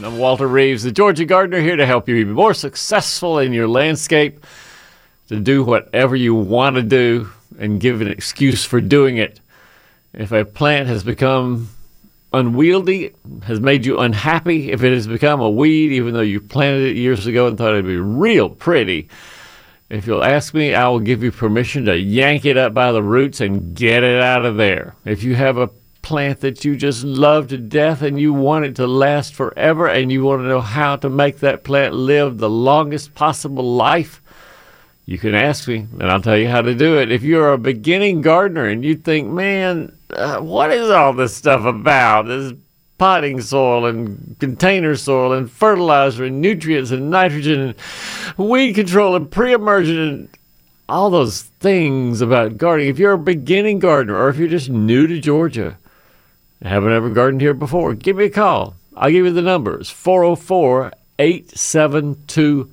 I'm Walter Reeves, the Georgia Gardener, here to help you be more successful in your landscape, to do whatever you want to do and give an excuse for doing it. If a plant has become unwieldy, has made you unhappy, if it has become a weed, even though you planted it years ago and thought it'd be real pretty, if you'll ask me, I will give you permission to yank it up by the roots and get it out of there. If you have a plant that you just love to death and you want it to last forever and you want to know how to make that plant live the longest possible life, you can ask me and I'll tell you how to do it. If you're a beginning gardener and you think, man, uh, what is all this stuff about? This potting soil and container soil and fertilizer and nutrients and nitrogen and weed control and pre-emergent and all those things about gardening. If you're a beginning gardener or if you're just new to Georgia, haven't ever gardened here before, give me a call. I'll give you the numbers 404 872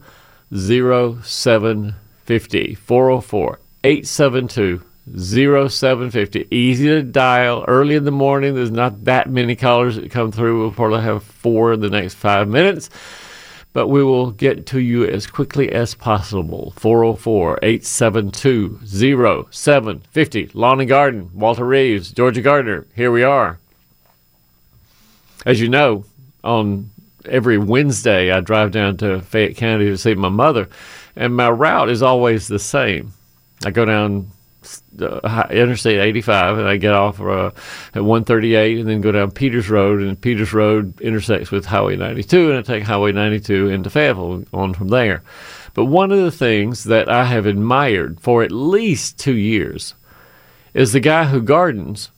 0750. 404 872 0750. Easy to dial. Early in the morning, there's not that many callers that come through. We'll probably have four in the next five minutes but we will get to you as quickly as possible. 404 872 0750. Lawn and Garden, Walter Reeves, Georgia Gardener. Here we are. As you know, on every Wednesday, I drive down to Fayette County to see my mother, and my route is always the same. I go down uh, Interstate 85, and I get off uh, at 138, and then go down Peters Road, and Peters Road intersects with Highway 92, and I take Highway 92 into Fayetteville on from there. But one of the things that I have admired for at least two years is the guy who gardens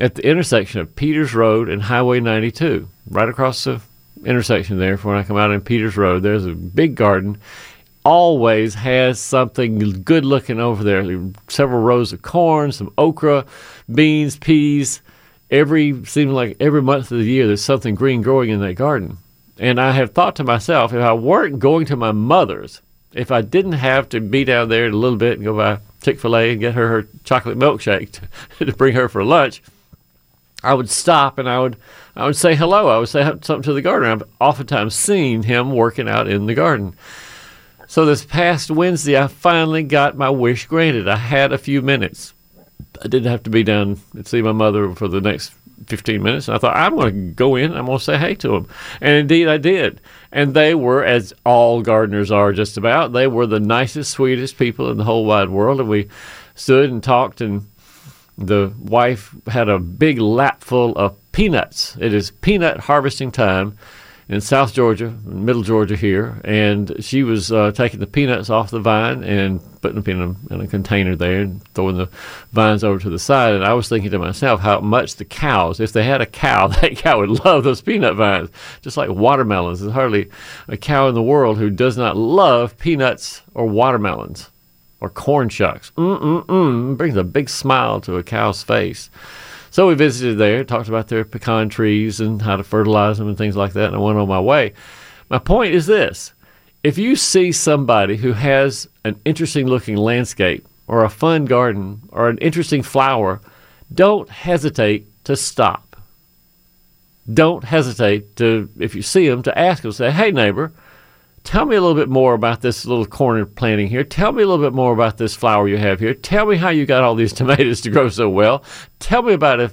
at the intersection of Peters Road and Highway 92, right across the intersection there. For when I come out in Peters Road, there's a big garden, always has something good looking over there. Several rows of corn, some okra, beans, peas. Every seems like every month of the year there's something green growing in that garden. And I have thought to myself, if I weren't going to my mother's, if I didn't have to be down there a little bit and go by Chick fil A and get her her chocolate milkshake to, to bring her for lunch, I would stop and I would I would say hello. I would say something to the gardener. I've oftentimes seen him working out in the garden. So this past Wednesday, I finally got my wish granted. I had a few minutes. I didn't have to be down and see my mother for the next 15 minutes. And I thought, I'm going to go in I'm going to say hey to them. And indeed, I did. And they were, as all gardeners are just about, they were the nicest, sweetest people in the whole wide world. And we stood and talked, and the wife had a big lap full of peanuts. It is peanut harvesting time in South Georgia, Middle Georgia here, and she was uh, taking the peanuts off the vine and putting them in a, in a container there and throwing the vines over to the side. And I was thinking to myself how much the cows, if they had a cow, that cow would love those peanut vines, just like watermelons. There's hardly a cow in the world who does not love peanuts or watermelons or corn shucks. Mm-mm-mm. Brings a big smile to a cow's face. So we visited there, talked about their pecan trees and how to fertilize them and things like that, and I went on my way. My point is this if you see somebody who has an interesting looking landscape or a fun garden or an interesting flower, don't hesitate to stop. Don't hesitate to, if you see them, to ask them, say, hey, neighbor, Tell me a little bit more about this little corner planting here. Tell me a little bit more about this flower you have here. Tell me how you got all these tomatoes to grow so well. Tell me about it.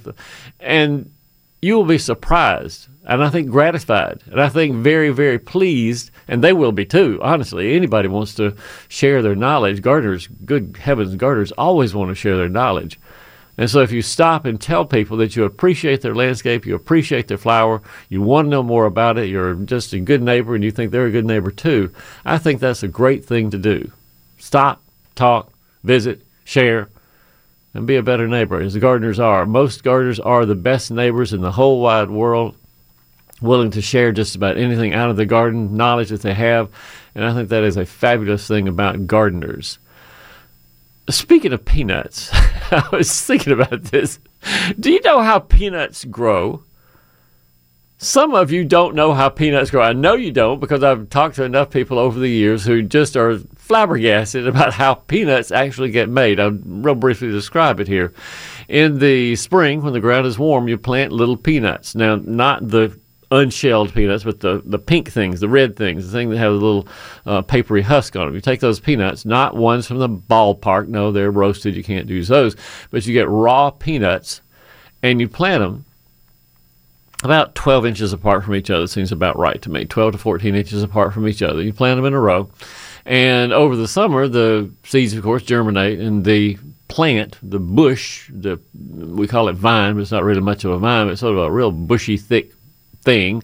And you will be surprised and I think gratified and I think very, very pleased. And they will be too, honestly. Anybody wants to share their knowledge. Gardeners, good heavens, gardeners always want to share their knowledge. And so if you stop and tell people that you appreciate their landscape, you appreciate their flower, you want to know more about it, you're just a good neighbor and you think they're a good neighbor too, I think that's a great thing to do. Stop, talk, visit, share, and be a better neighbor, as the gardeners are. Most gardeners are the best neighbors in the whole wide world. willing to share just about anything out of the garden knowledge that they have. And I think that is a fabulous thing about gardeners. Speaking of peanuts, I was thinking about this. Do you know how peanuts grow? Some of you don't know how peanuts grow. I know you don't because I've talked to enough people over the years who just are flabbergasted about how peanuts actually get made. I'll real briefly describe it here. In the spring, when the ground is warm, you plant little peanuts. Now, not the unshelled peanuts, but the, the pink things, the red things, the thing that have a little uh, papery husk on them. You take those peanuts, not ones from the ballpark. No, they're roasted. You can't use those. But you get raw peanuts and you plant them about 12 inches apart from each other. Seems about right to me. 12 to 14 inches apart from each other. You plant them in a row. And over the summer, the seeds, of course, germinate, and the plant, the bush, the we call it vine, but it's not really much of a vine. It's sort of a real bushy, thick thing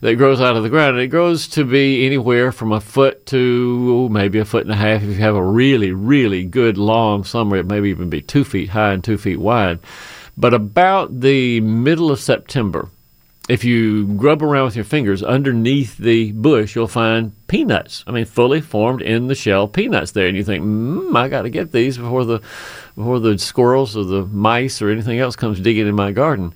that grows out of the ground. And it grows to be anywhere from a foot to maybe a foot and a half. If you have a really, really good long summer, it may even be two feet high and two feet wide. But about the middle of September, if you grub around with your fingers underneath the bush, you'll find peanuts. I mean, fully formed in the shell peanuts there, and you think, mm, I got to get these before the before the squirrels or the mice or anything else comes digging in my garden.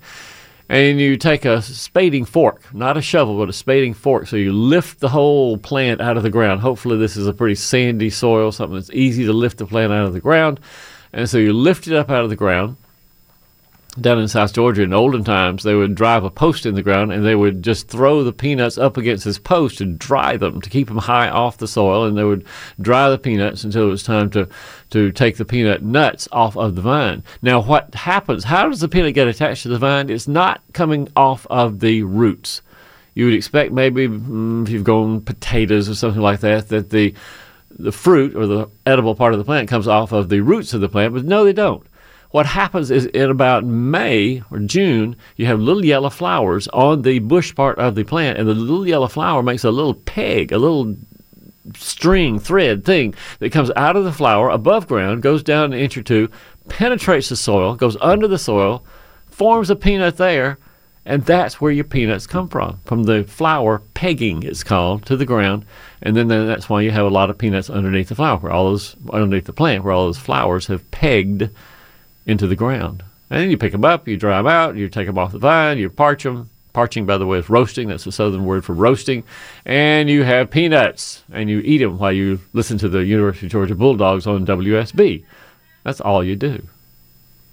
And you take a spading fork, not a shovel, but a spading fork. So you lift the whole plant out of the ground. Hopefully, this is a pretty sandy soil, something that's easy to lift the plant out of the ground. And so you lift it up out of the ground down in South Georgia in olden times, they would drive a post in the ground and they would just throw the peanuts up against this post and dry them, to keep them high off the soil. And they would dry the peanuts until it was time to, to take the peanut nuts off of the vine. Now, what happens? How does the peanut get attached to the vine? It's not coming off of the roots. You would expect maybe mm, if you've grown potatoes or something like that, that the the fruit or the edible part of the plant comes off of the roots of the plant, but no, they don't what happens is in about May or June, you have little yellow flowers on the bush part of the plant, and the little yellow flower makes a little peg, a little string, thread thing that comes out of the flower above ground, goes down an inch or two, penetrates the soil, goes under the soil, forms a peanut there, and that's where your peanuts come from, from the flower pegging, it's called, to the ground. And then, that's why you have a lot of peanuts underneath the flower, where all those, underneath the plant, where all those flowers have pegged into the ground. And then you pick them up, you dry them out, you take them off the vine, you parch them. Parching, by the way, is roasting. That's the southern word for roasting. And you have peanuts, and you eat them while you listen to the University of Georgia Bulldogs on WSB. That's all you do.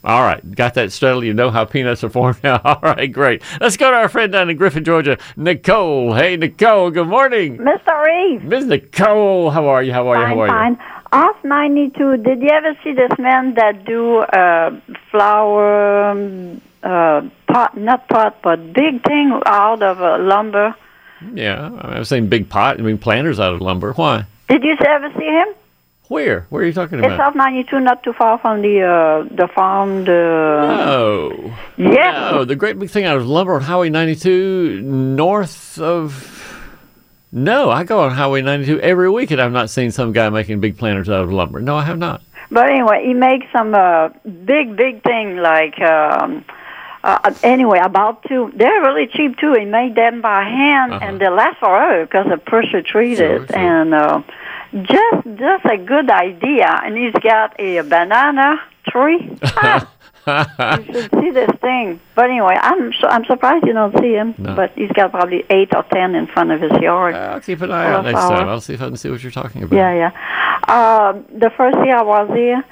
All right, got that settled. You know how peanuts are formed now. All right, great. Let's go to our friend down in Griffin, Georgia, Nicole. Hey, Nicole. Good morning, Mr. Reeve. Miss Nicole. How are you? How are you? How are fine, you? Fine. Off 92, did you ever see this man that do uh, flower um, uh, pot, not pot, but big thing out of uh, lumber? Yeah, I've seen big pot. I mean, planters out of lumber. Why? Did you ever see him? Where? Where are you talking It's about? off 92, not too far from the uh, the farm. The Oh. yeah, No, the great big thing out of lumber on Highway 92 north of. No, I go on Highway 92 every week and I've not seen some guy making big planters out of lumber. No, I have not. but anyway, he makes some uh, big, big thing like. Um, uh, anyway, about two. They're really cheap too. He made them by hand, Uh-huh. and they last forever because they're pressure treated. Sure, sure. And uh, just, just a good idea. And he's got a banana tree. You should see this thing. But anyway, I'm su- I'm surprised you don't see him. No. But he's got probably eight or ten in front of his yard. I'll keep an eye out next time. I'll see if I can see what you're talking about. Yeah, yeah. Uh, the first year I was here,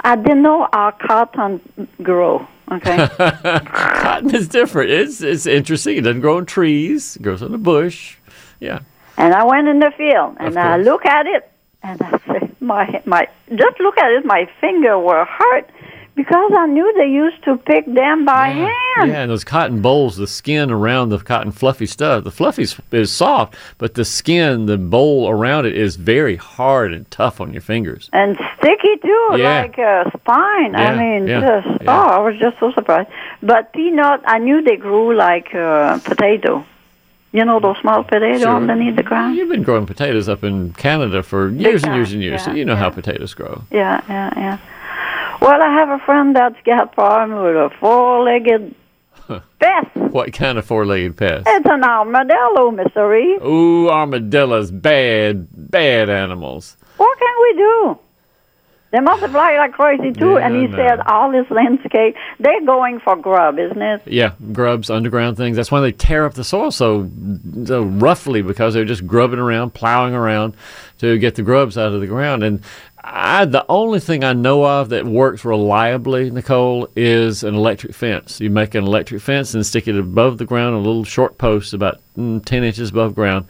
I didn't know our cotton grow. Okay. Cotton is different. It's it's interesting. It doesn't grow on trees. It grows on a bush. Yeah. And I went in the field and I look at it and I say, my my just look at it, my finger were hurt because I knew they used to pick them by yeah. hand. Yeah, and those cotton bolls, the skin around the cotton fluffy stuff, the fluffy is, soft, but the skin, the boll around it is very hard and tough on your fingers. And sticky too, Yeah. like a spine. Yeah, I mean, yeah, just yeah. oh, I was just so surprised. But peanut, I knew they grew like uh, potato. You know those small potatoes Sure. underneath the ground. You've been growing potatoes up in Canada for years and years and years, so you know how potatoes grow. Yeah, yeah, yeah. Well, I have a friend that's got a problem with a four-legged Pest. What kind of four-legged pest? It's an armadillo, Mr. Reed. Ooh, armadillos, bad, bad animals. What can we do? They multiply like crazy too, Yeah, and he no. said all this landscape, they're going for grub, isn't it? Yeah, grubs, underground things. That's why they tear up the soil so, so roughly because they're just grubbing around, plowing around to get the grubs out of the ground. And I, the only thing I know of that works reliably, Nicole, is an electric fence. You make an electric fence and stick it above the ground, a little short post about mm, 10 inches above ground.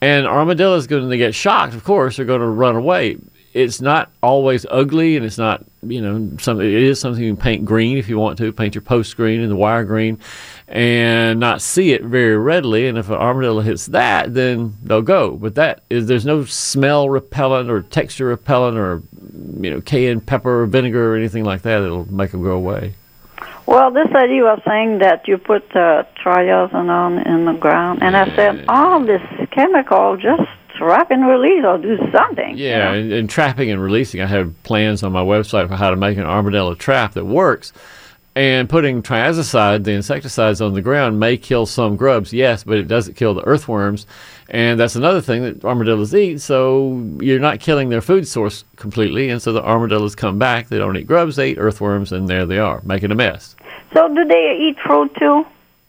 And armadillos, going to get shocked, of course, they're going to run away. It's not always ugly, and it's not, you know, something. It is something you can paint green if you want to, paint your post green and the wire green, and not see it very readily. And if an armadillo hits that, then they'll go. But that is, there's no smell repellent or texture repellent or, you know, cayenne pepper or vinegar or anything like that that'll make them go away. Well, this lady was saying that you put uh, triazole on in the ground, and I said, all this chemical, just trap and release or do something. you Yeah, know? and, and trapping and releasing. I have plans on my website for how to make an armadillo trap that works. And putting triazicide, the insecticides on the ground, may kill some grubs, yes, but it doesn't kill the earthworms. And that's another thing that armadillos eat. So you're not killing their food source completely. And so the armadillos come back. They don't eat grubs, they eat earthworms, and there they are, making a mess. So do they eat fruit too?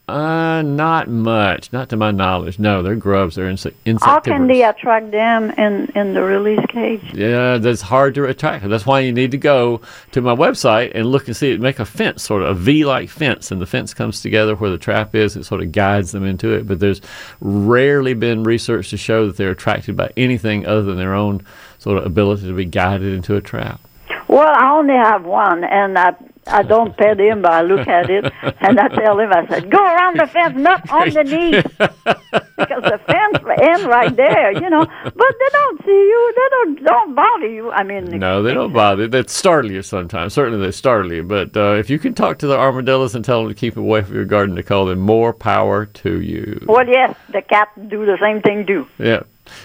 Uh, not much, not to my knowledge. No, they're grubs. They're insect How can they attract them in, in the release cage? Yeah, that's hard to attract. That's why you need to go to my website and look and see it. Make a fence, sort of a V-like fence, and the fence comes together where the trap is. It sort of guides them into it. But there's rarely been research to show that they're attracted by anything other than their own sort of ability to be guided into a trap. Well, I only have one, and I I don't pet him, but I look at it, and I tell him, I said, go around the fence, not underneath, because the fence ends right there, you know. But they don't see you, they don't don't bother you. I mean, No, they don't bother. They startle you sometimes. Certainly, they startle you. But uh, if you can talk to the armadillos and tell them to keep away from your garden, to call them more power to you. Well, yes, the cat do the same thing too. Yeah.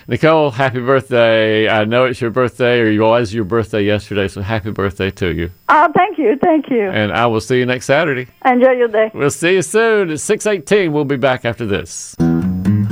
Nicole, happy birthday. I know it's your birthday, or you was your birthday yesterday, so happy birthday to you. Oh, thank you, thank you. And I will see you next Saturday. Enjoy your day. We'll see you soon. It's 618. We'll be back after this.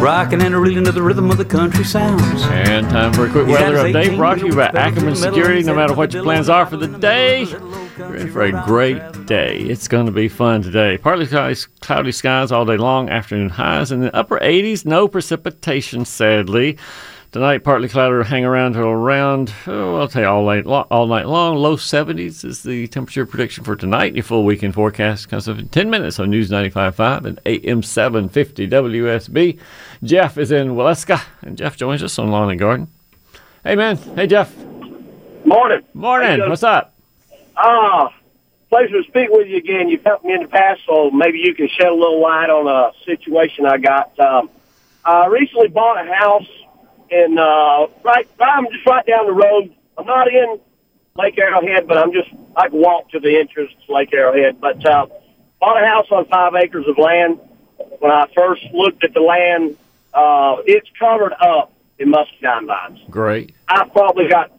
Rocking and reeling to the rhythm of the country sounds. And time for a quick weather update 18 brought to you by Ackerman Security. No matter what your plans are for the day, you're in for a great day. It's going to be fun today. Partly cloudy skies all day long, afternoon highs in the upper 80s. No precipitation, sadly. Tonight, partly cloudy will hang around till around, oh, I'll tell you, all night, lo- all night long. Low 70s is the temperature prediction for tonight. Your full weekend forecast comes up in 10 minutes on News 95.5 and AM 750 WSB. Jeff is in Waleska, and Jeff joins us on Lawn and Garden. Hey, man. Hey, Jeff. Morning. Morning. What's up? Ah, pleasure to speak with you again. You've helped me in the past, so maybe you can shed a little light on a situation I got. Um, I recently bought a house in uh, right. I'm just right down the road. I'm not in Lake Arrowhead, but I'm just I can walk to the entrance to Lake Arrowhead. But uh, bought a house on five acres of land. When I first looked at the land, uh, it's covered up in muscadine vines. Great. I've probably got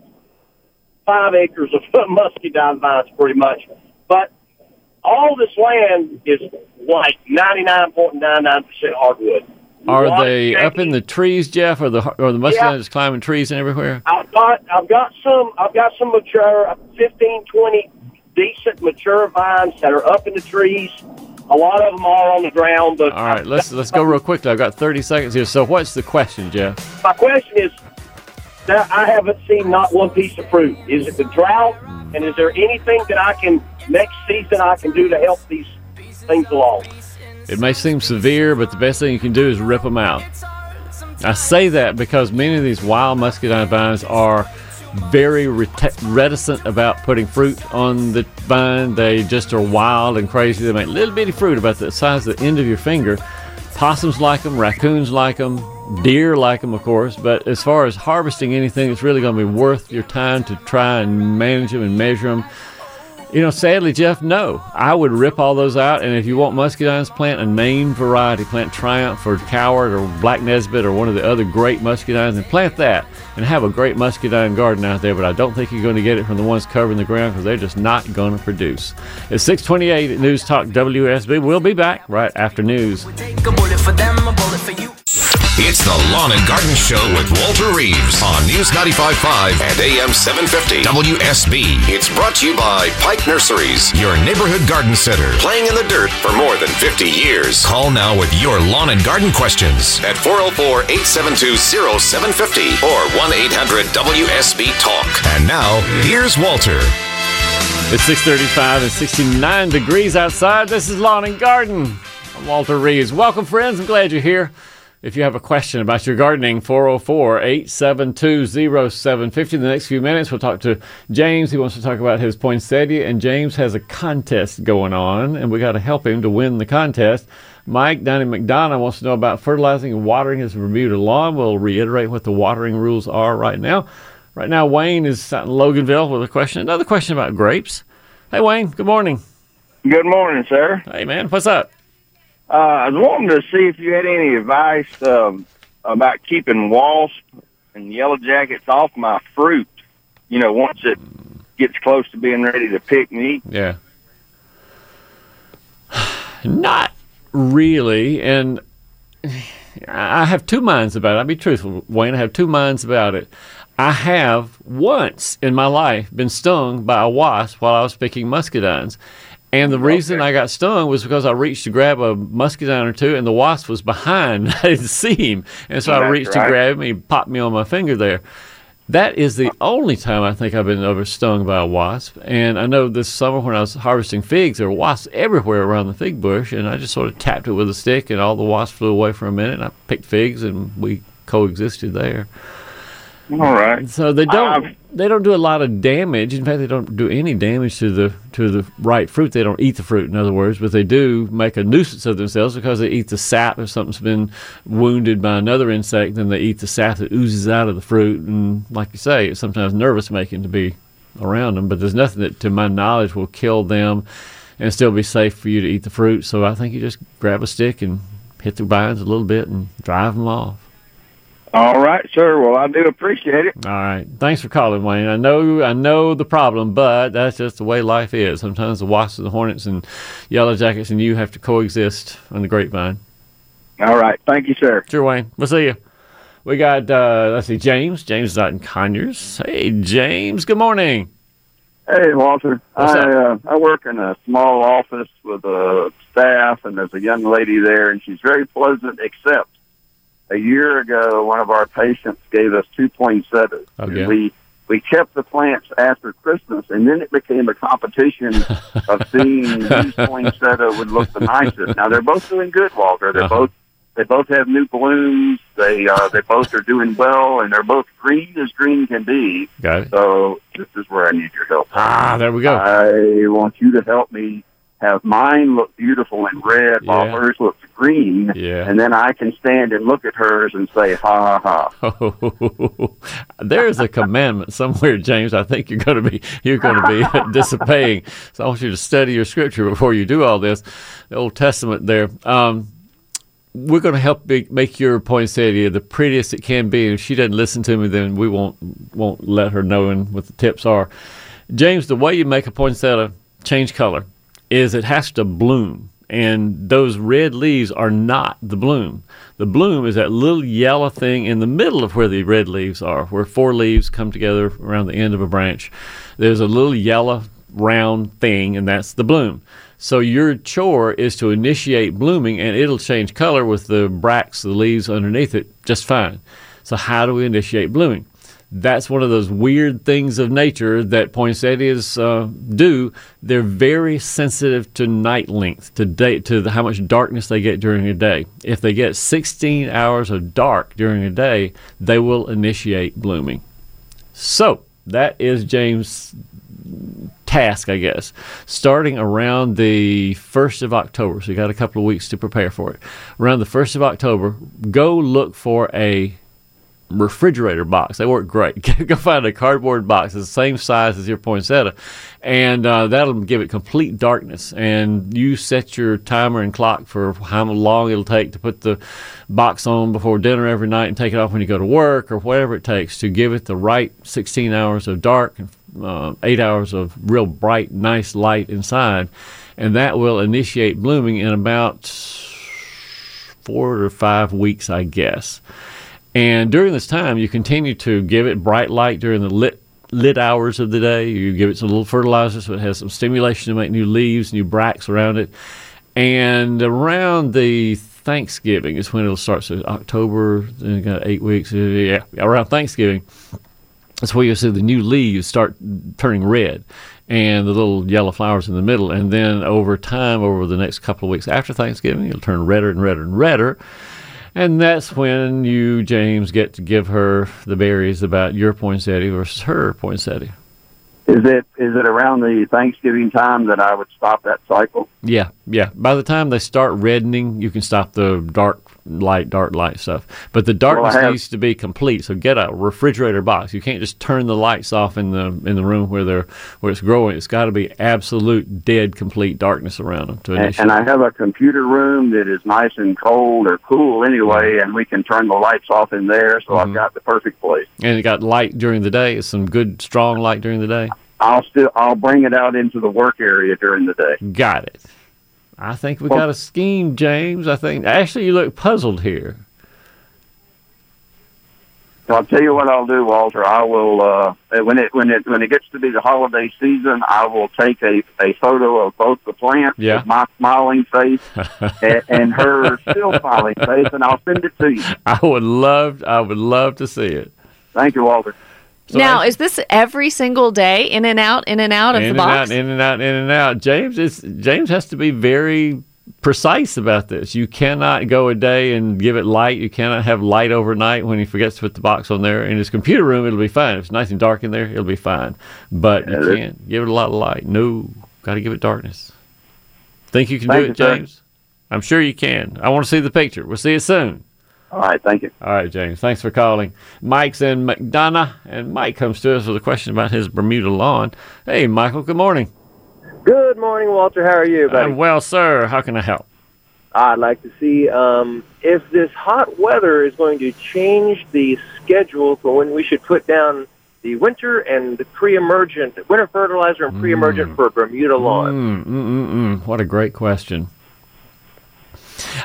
five acres of muscadine vines pretty much. But all this land is like 99.99% hardwood. Are they up in the trees, Jeff, or the or the Yeah. muscadines climbing trees and everywhere? I've got I've got some I've got some mature uh, 15, 20 decent mature vines that are up in the trees. A lot of them are on the ground, but All right, let's let's go real quickly. I've got 30 seconds here. So, what's the question, Jeff? my question is that I haven't seen not one piece of fruit. Is it the drought? And is there anything that I can next season I can do to help these things along? It may seem severe, but the best thing you can do is rip them out. I say that because many of these wild muscadine vines are very reticent about putting fruit on the vine. They just are wild and crazy. They make little bitty fruit about the size of the end of your finger. Possums like them, raccoons like them, Deer like them, of course, but as far as harvesting anything, it's really going to be worth your time to try and manage them and measure them. You know, sadly, Jeff, no. I would rip all those out, and if you want muscadines, plant a named variety. Plant Triumph or Cowart or Black Nesbitt or one of the other great muscadines, and plant that and have a great muscadine garden out there. But I don't think you're going to get it from the ones covering the ground because they're just not going to produce. It's 628 at News Talk WSB. We'll be back right after news. It's the Lawn and Garden Show with Walter Reeves on News 95.5 and AM 750 WSB. It's brought to you by Pike Nurseries, your neighborhood garden center, playing in the dirt for more than 50 years. Call now with your lawn and garden questions at 404-872-0750 or 1-800-WSB-TALK. And now, here's Walter. It's 635 and 69 degrees outside. This is Lawn and Garden. I'm Walter Reeves. Welcome, friends. I'm glad you're here. If you have a question about your gardening, 404 872 0750. In the next few minutes, we'll talk to James. He wants to talk about his poinsettia, and James has a contest going on, and we got to help him to win the contest. Mike down in McDonough wants to know about fertilizing and watering his Bermuda lawn. We'll reiterate what the watering rules are right now. Right now, Wayne is out in Loganville with a question. Another question about grapes. Hey, Wayne. Good morning. Good morning, sir. Hey, man. What's up? Uh, I was wanting to see if you had any advice um, about keeping wasps and yellow jackets off my fruit. You know, once it gets close to being ready to pick eat. Yeah. Not really. And I have two minds about it. I'll be truthful, Wayne. I have two minds about it. I have once in my life been stung by a wasp while I was picking muscadines. And the reason I got stung was because I reached to grab a muscadine or two, and the wasp was behind. I didn't see him, and so I That's reached to grab him. He popped me on my finger there. That is the uh-huh. only time I think I've been overstung by a wasp. And I know this summer when I was harvesting figs, there were wasps everywhere around the fig bush, and I just sort of tapped it with a stick, and all the wasps flew away for a minute. And I picked figs, and we coexisted there. All right. So they don't I've- they don't do a lot of damage. In fact, they don't do any damage to the to the right fruit. They don't eat the fruit, in other words, but they do make a nuisance of themselves because they eat the sap. If something's been wounded by another insect, then they eat the sap that oozes out of the fruit. And like you say, it's sometimes nervous making to be around them. But there's nothing that, to my knowledge, will kill them and still be safe for you to eat the fruit. So I think you just grab a stick and hit the vines a little bit and drive them off. All right, sir. Well, I do appreciate it. All right. Thanks for calling, Wayne. I know I know the problem, but that's just the way life is. Sometimes the wasps and the hornets and yellow jackets and you have to coexist on the grapevine. All right. Thank you, sir. Sure, Wayne. We'll see you. We got uh let's see, James. James is out in Conyers. Hey James, good morning. Hey, Walter. What's I uh, I work in a small office with a staff, and there's a young lady there, and she's very pleasant. Except a year ago, one of our patients gave us two poinsettias. Yeah. We we kept the plants after Christmas, and then it became a competition of seeing whose poinsettia would look the nicest. Now they're both doing good, Walter. They're Uh-huh. both they both have new blooms. They uh, they both are doing well, and they're both green as green can be. Got it. So this is where I need your help. Ah, there we go. I want you to help me have mine look beautiful in red while hers looks green. Yeah. And then I can stand and look at hers and say, ha ha ha. There's a commandment somewhere, James. I think you're going to be you're going to be disobeying. So I want you to study your scripture before you do all this. The Old Testament there. Um, we're going to help be, make your poinsettia the prettiest it can be. If she doesn't listen to me, then we won't won't let her know what the tips are. James, the way you make a poinsettia change color is it has to bloom, and those red leaves are not the bloom. The bloom is that little yellow thing in the middle of where the red leaves are, where four leaves come together around the end of a branch. There's a little yellow round thing, and that's the bloom. So your chore is to initiate blooming, and it'll change color with the bracts, the leaves underneath it, just fine. So how do we initiate blooming? That's one of those weird things of nature that poinsettias uh, do. They're very sensitive to night length, to day, to the, how much darkness they get during a day. If they get 16 hours of dark during a day, they will initiate blooming. So that is James' task, I guess, starting around the 1st of October. So you got a couple of weeks to prepare for it. Around the 1st of October, go look for a refrigerator box. They work great. Go find a cardboard box that's the same size as your poinsettia, and uh, that'll give it complete darkness. And you set your timer and clock for how long it'll take to put the box on before dinner every night and take it off when you go to work or whatever it takes to give it the right 16 hours of dark and uh, eight hours of real bright, nice light inside. And that will initiate blooming in about four or five weeks, I guess. And during this time, you continue to give it bright light during the lit lit hours of the day. You give it some little fertilizer so it has some stimulation to make new leaves, new bracts around it. And around the Thanksgiving is when it'll start. So October, then got eight weeks. Yeah, around Thanksgiving, that's where you'll see the new leaves start turning red and the little yellow flowers in the middle. And then over time, over the next couple of weeks after Thanksgiving, it'll turn redder and redder and redder. And that's when you, James, get to give her the berries about your poinsettia versus her poinsettia. Is it is it around the Thanksgiving time that I would stop that cycle? Yeah, yeah. By the time they start reddening, you can stop the dark light, dark light stuff. But the darkness have- needs to be complete. So get a refrigerator box. You can't just turn the lights off in the in the room where they're where it's growing. It's got to be absolute dead, complete darkness around them to And, and I have a computer room that is nice and cold or cool anyway, and we can turn the lights off in there, so Mm-hmm. I've got the perfect place. and it got light during the day. It's some good, strong light during the day. I'll still I'll bring it out into the work area during the day. Got it. I think we Well- got a scheme, James. I think actually you look puzzled here. I'll tell you what I'll do, Walter. I will uh, when it when it when it gets to be the holiday season, I will take a, a photo of both the plants, Yeah. with my smiling face, and, and her still smiling face, and I'll send it to you. I would love, I would love to see it. Thank you, Walter. So now, I- is this every single day, in and out, in and out of in the and box? out, in and out, in and out. James is James has to be very precise about this. You cannot go a day and give it light. You cannot have light overnight when he forgets to put the box on there. In his computer room, it'll be fine. If it's nice and dark in there, it'll be fine. But Yeah, you can't give it a lot of light. No, got to give it darkness. Think you can Thank do you, it, sir. James? I'm sure you can. I want to see the picture. We'll see you soon. All right, thank you. All right, James. Thanks for calling. Mike's in McDonough, and Mike comes to us with a question about his Bermuda lawn. Hey, Michael. Good morning. Good morning, Walter. How are you, buddy? Uh, well, sir, how can I help? I'd like to see um, if this hot weather is going to change the schedule for when we should put down the winter and the pre-emergent winter fertilizer and pre-emergent for Bermuda lawn. Mm, mm, mm, mm. What a great question.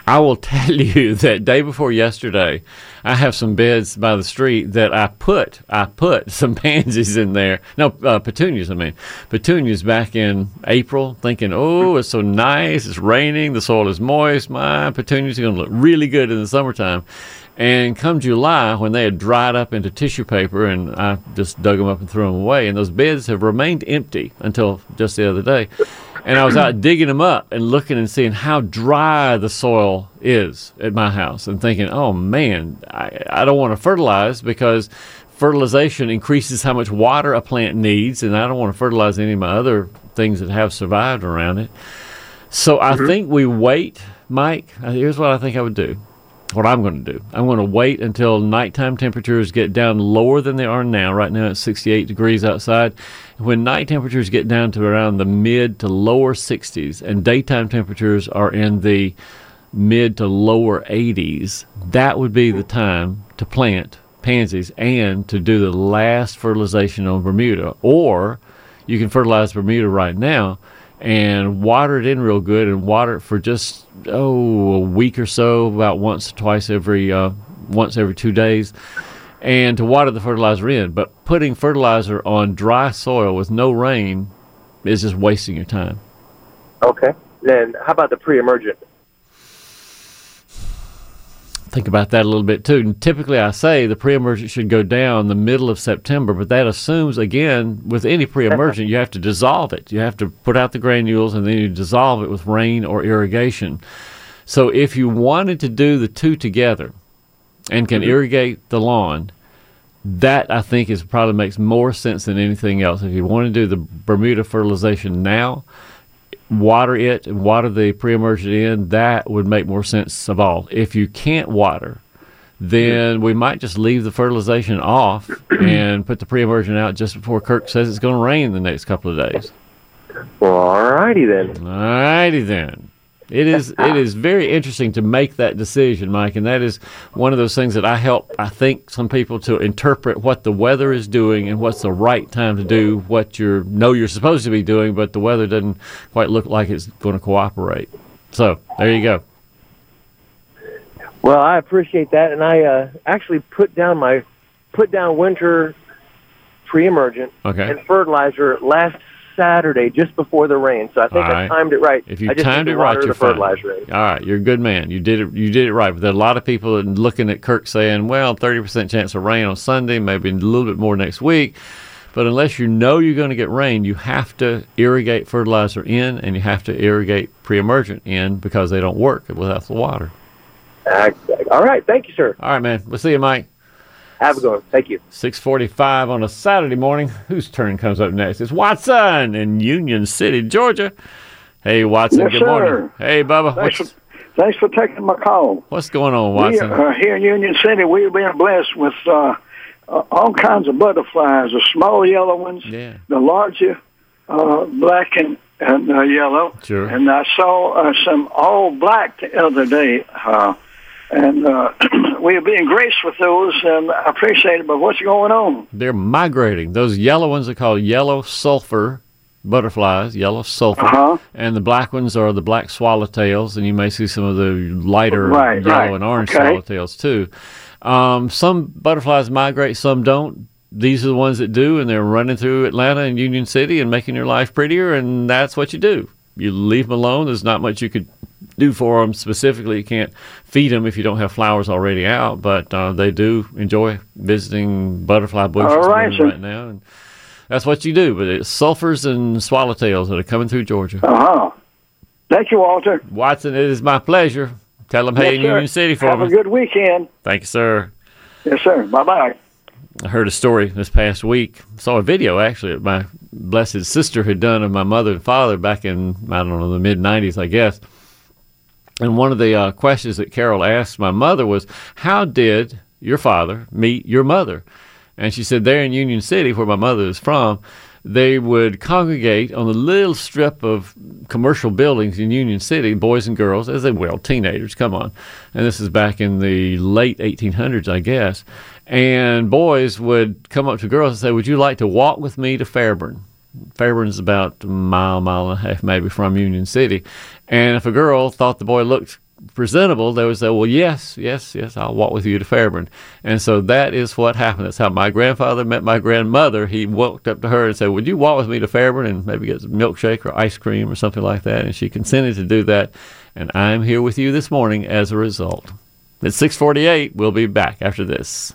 I will tell you that day before yesterday, I have some beds by the street that I put I put some pansies in there. No, uh, petunias. I mean, petunias back in April, thinking, oh, it's so nice. It's raining. The soil is moist. My petunias are going to look really good in the summertime. And come July, when they had dried up into tissue paper, and I just dug them up and threw them away, and those beds have remained empty until just the other day. And I was out digging them up and looking and seeing how dry the soil is at my house, and thinking, oh man, I, I don't want to fertilize because fertilization increases how much water a plant needs, and I don't want to fertilize any of my other things that have survived around it. So I mm-hmm. think we wait, Mike. Here's what I think I would do. What I'm going to do. I'm going to wait until nighttime temperatures get down lower than they are now. Right now it's 68 degrees outside. When night temperatures get down to around the mid to lower 60s and daytime temperatures are in the mid to lower 80s, that would be the time to plant pansies and to do the last fertilization on Bermuda. Or you can fertilize Bermuda right now and water it in real good and water it for just oh a week or so about once or twice every uh, once every two days and to water the fertilizer in but putting fertilizer on dry soil with no rain is just wasting your time Okay. Then how about the pre-emergent? Think about that a little bit too. And typically, I say the pre-emergent should go down the middle of September, but that assumes again with any pre-emergent you have to dissolve it. You have to put out the granules and then you dissolve it with rain or irrigation. So if you wanted to do the two together and can mm-hmm. irrigate the lawn, that I think is probably makes more sense than anything else. If you want to do the Bermuda fertilization now, water it and water the pre-emergent in, that would make more sense of all. If you can't water, then we might just leave the fertilization off and put the pre-emergent out just before Kirk says it's going to rain the next couple of days. Well, all righty then. All righty then. It is it is very interesting to make that decision, Mike, and that is one of those things that I help I think some people to interpret what the weather is doing and what's the right time to do what you know you're supposed to be doing, but the weather doesn't quite look like it's going to cooperate. So there you go. Well, I appreciate that, and I uh, actually put down my put down winter pre-emergent Okay. and fertilizer last Saturday, just before the rain. So I think All I timed it right. If you I just timed it right, you're fine. fertilizer. All right, you're a good man. You did it. You did it right. But there are a lot of people looking at Kirk saying, "Well, thirty percent chance of rain on Sunday, maybe a little bit more next week." But unless you know you're going to get rain, you have to irrigate fertilizer in, and you have to irrigate pre-emergent in because they don't work without the water. All right, thank you, sir. All right, man. We'll see you, Mike. Have a good one. Thank you. 645 on a Saturday morning. Whose turn comes up next? It's Watson in Union City, Georgia. Hey, Watson. Yes, good sir. morning. Hey, Bubba. Thanks for, thanks for taking my call. what's going on, We, Watson? uh, here in Union City, we've been blessed with uh, uh, all kinds of butterflies, the small yellow ones, Yeah. the larger uh, black and, and uh, yellow. Sure. And I saw uh, some all black the other day. Uh, and uh, we are being graced with those, and I appreciate it. But what's going on? They're migrating. Those yellow ones are called yellow sulfur butterflies, yellow sulfur. Uh-huh. And the black ones are the black swallowtails, and you may see some of the lighter Right, yellow right. and orange Okay. swallowtails too. Um, some butterflies migrate, some don't. These are the ones that do, and they're running through Atlanta and Union City and making your life prettier, and that's what you do. You leave them alone. There's not much you could do for them specifically. You can't feed them if you don't have flowers already out, but uh, they do enjoy visiting butterfly bushes right, sir. right now, and that's what you do. But it's sulfurs and swallowtails that are coming through Georgia. Uh huh. Thank you, Walter. Watson, it is my pleasure. Tell them hey Yes, in sir. Union City for Have me. a good weekend. Thank you, sir. Yes, sir. Bye bye. I heard a story this past week. Saw a video actually that my blessed sister had done of my mother and father back in I don't know the mid '90s, I guess. And one of the uh, questions that Carol asked my mother was, "How did your father meet your mother?" And she said, "There in Union City, where my mother is from." They would congregate on a little strip of commercial buildings in Union City, boys and girls, as they will, teenagers, come on. And this is back in the late 1800s, I guess. And boys would come up to girls and say, Would you like to walk with me to Fairburn? Fairburn is about a mile, mile and a half maybe from Union City. And if a girl thought the boy looked presentable, they would say, Well, yes, yes, yes, I'll walk with you to Fairburn. And so that is what happened. That's how my grandfather met my grandmother. He walked up to her and said, Would you walk with me to Fairburn and maybe get some milkshake or ice cream or something like that? And she consented to do that. And I'm here with you this morning as a result. It's 648. We'll be back after this.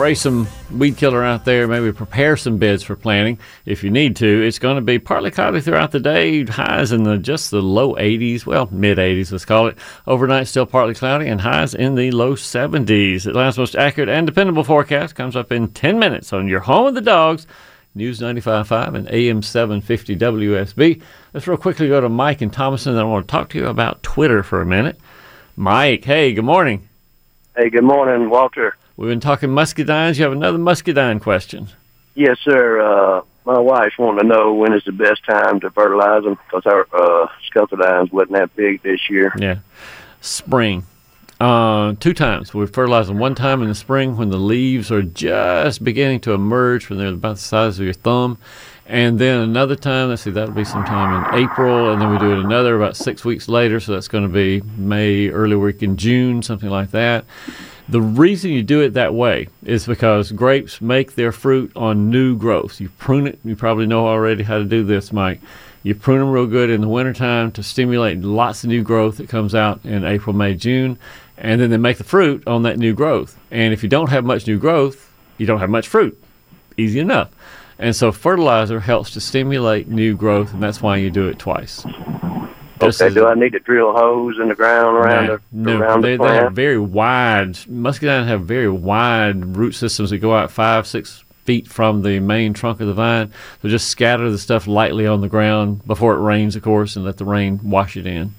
spray some weed killer out there, maybe prepare some beds for planting if you need to. It's going to be partly cloudy throughout the day, highs in the just the low 80s, well, mid 80s, let's call it. Overnight, still partly cloudy, and highs in the low 70s. Atlanta's most accurate and dependable forecast comes up in 10 minutes on your home of the dogs. News 95.5 and AM 750 WSB. Let's real quickly go to Mike and Thomaston. and I want to talk to you about Twitter for a minute. Mike, hey, good morning. Hey, good morning, Walter. We've been talking muscadines. You have another muscadine question. Yes, sir. Uh, my wife's wanting to know when is the best time to fertilize them because our uh, scuffledines wasn't that big this year. Yeah. Spring. Uh, two times. We fertilize them one time in the spring when the leaves are just beginning to emerge when they're about the size of your thumb. And then another time, let's see, that'll be sometime in April. And then we do it another about six weeks later. So that's going to be May, early week in June, something like that. The reason you do it that way is because grapes make their fruit on new growth. You prune it, you probably know already how to do this, Mike. You prune them real good in the wintertime to stimulate lots of new growth that comes out in April, May, June, and then they make the fruit on that new growth. And if you don't have much new growth, you don't have much fruit. Easy enough. And so fertilizer helps to stimulate new growth, and that's why you do it twice. Just Okay, do I need to drill holes in the ground around no, the no, around they, the they have very wide muscadine have very wide root systems that go out five six feet from the main trunk of the vine. So just scatter the stuff lightly on the ground before it rains, of course, and let the rain wash it in.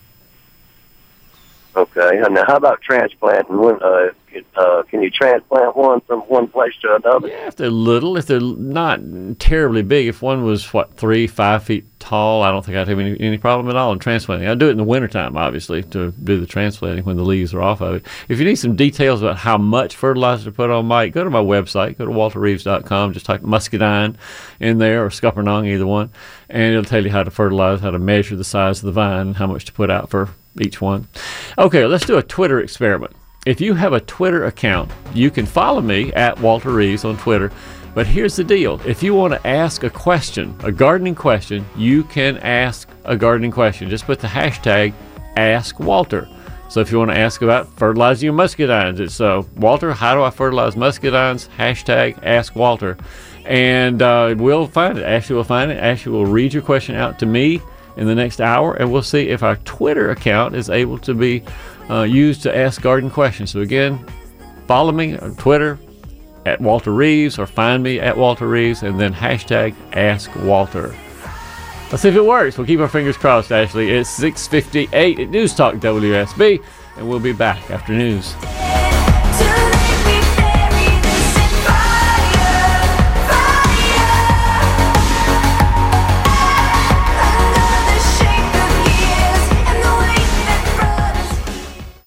Okay, and now how about transplanting? When, uh, uh, can you transplant one from one place to another? Yeah, if they're little, if they're not terribly big, if one was what three, five feet tall, I don't think I'd have any, any problem at all in transplanting. I do it in the wintertime, obviously, to do the transplanting when the leaves are off of it. If you need some details about how much fertilizer to put on Mike, go to my website, go to walterreeves.com, just type muscadine in there or scuppernong, either one, and it'll tell you how to fertilize, how to measure the size of the vine, how much to put out for each one. Okay, let's do a Twitter experiment. If you have a Twitter account, you can follow me at Walter Reeves on Twitter. But here's the deal if you want to ask a question, a gardening question, you can ask a gardening question. Just put the hashtag Ask Walter. So if you want to ask about fertilizing your muscadines, it's uh, Walter, how do I fertilize muscadines? Hashtag Ask Walter. And uh, we'll find it. Ashley will find it. Ashley will read your question out to me in the next hour, and we'll see if our Twitter account is able to be uh, used to ask garden questions. So again, follow me on Twitter at Walter Reeves or find me at Walter Reeves and then hashtag Ask Walter. Let's see if it works. We'll keep our fingers crossed, Ashley. It's 6.58 at News Talk WSB, and we'll be back after news.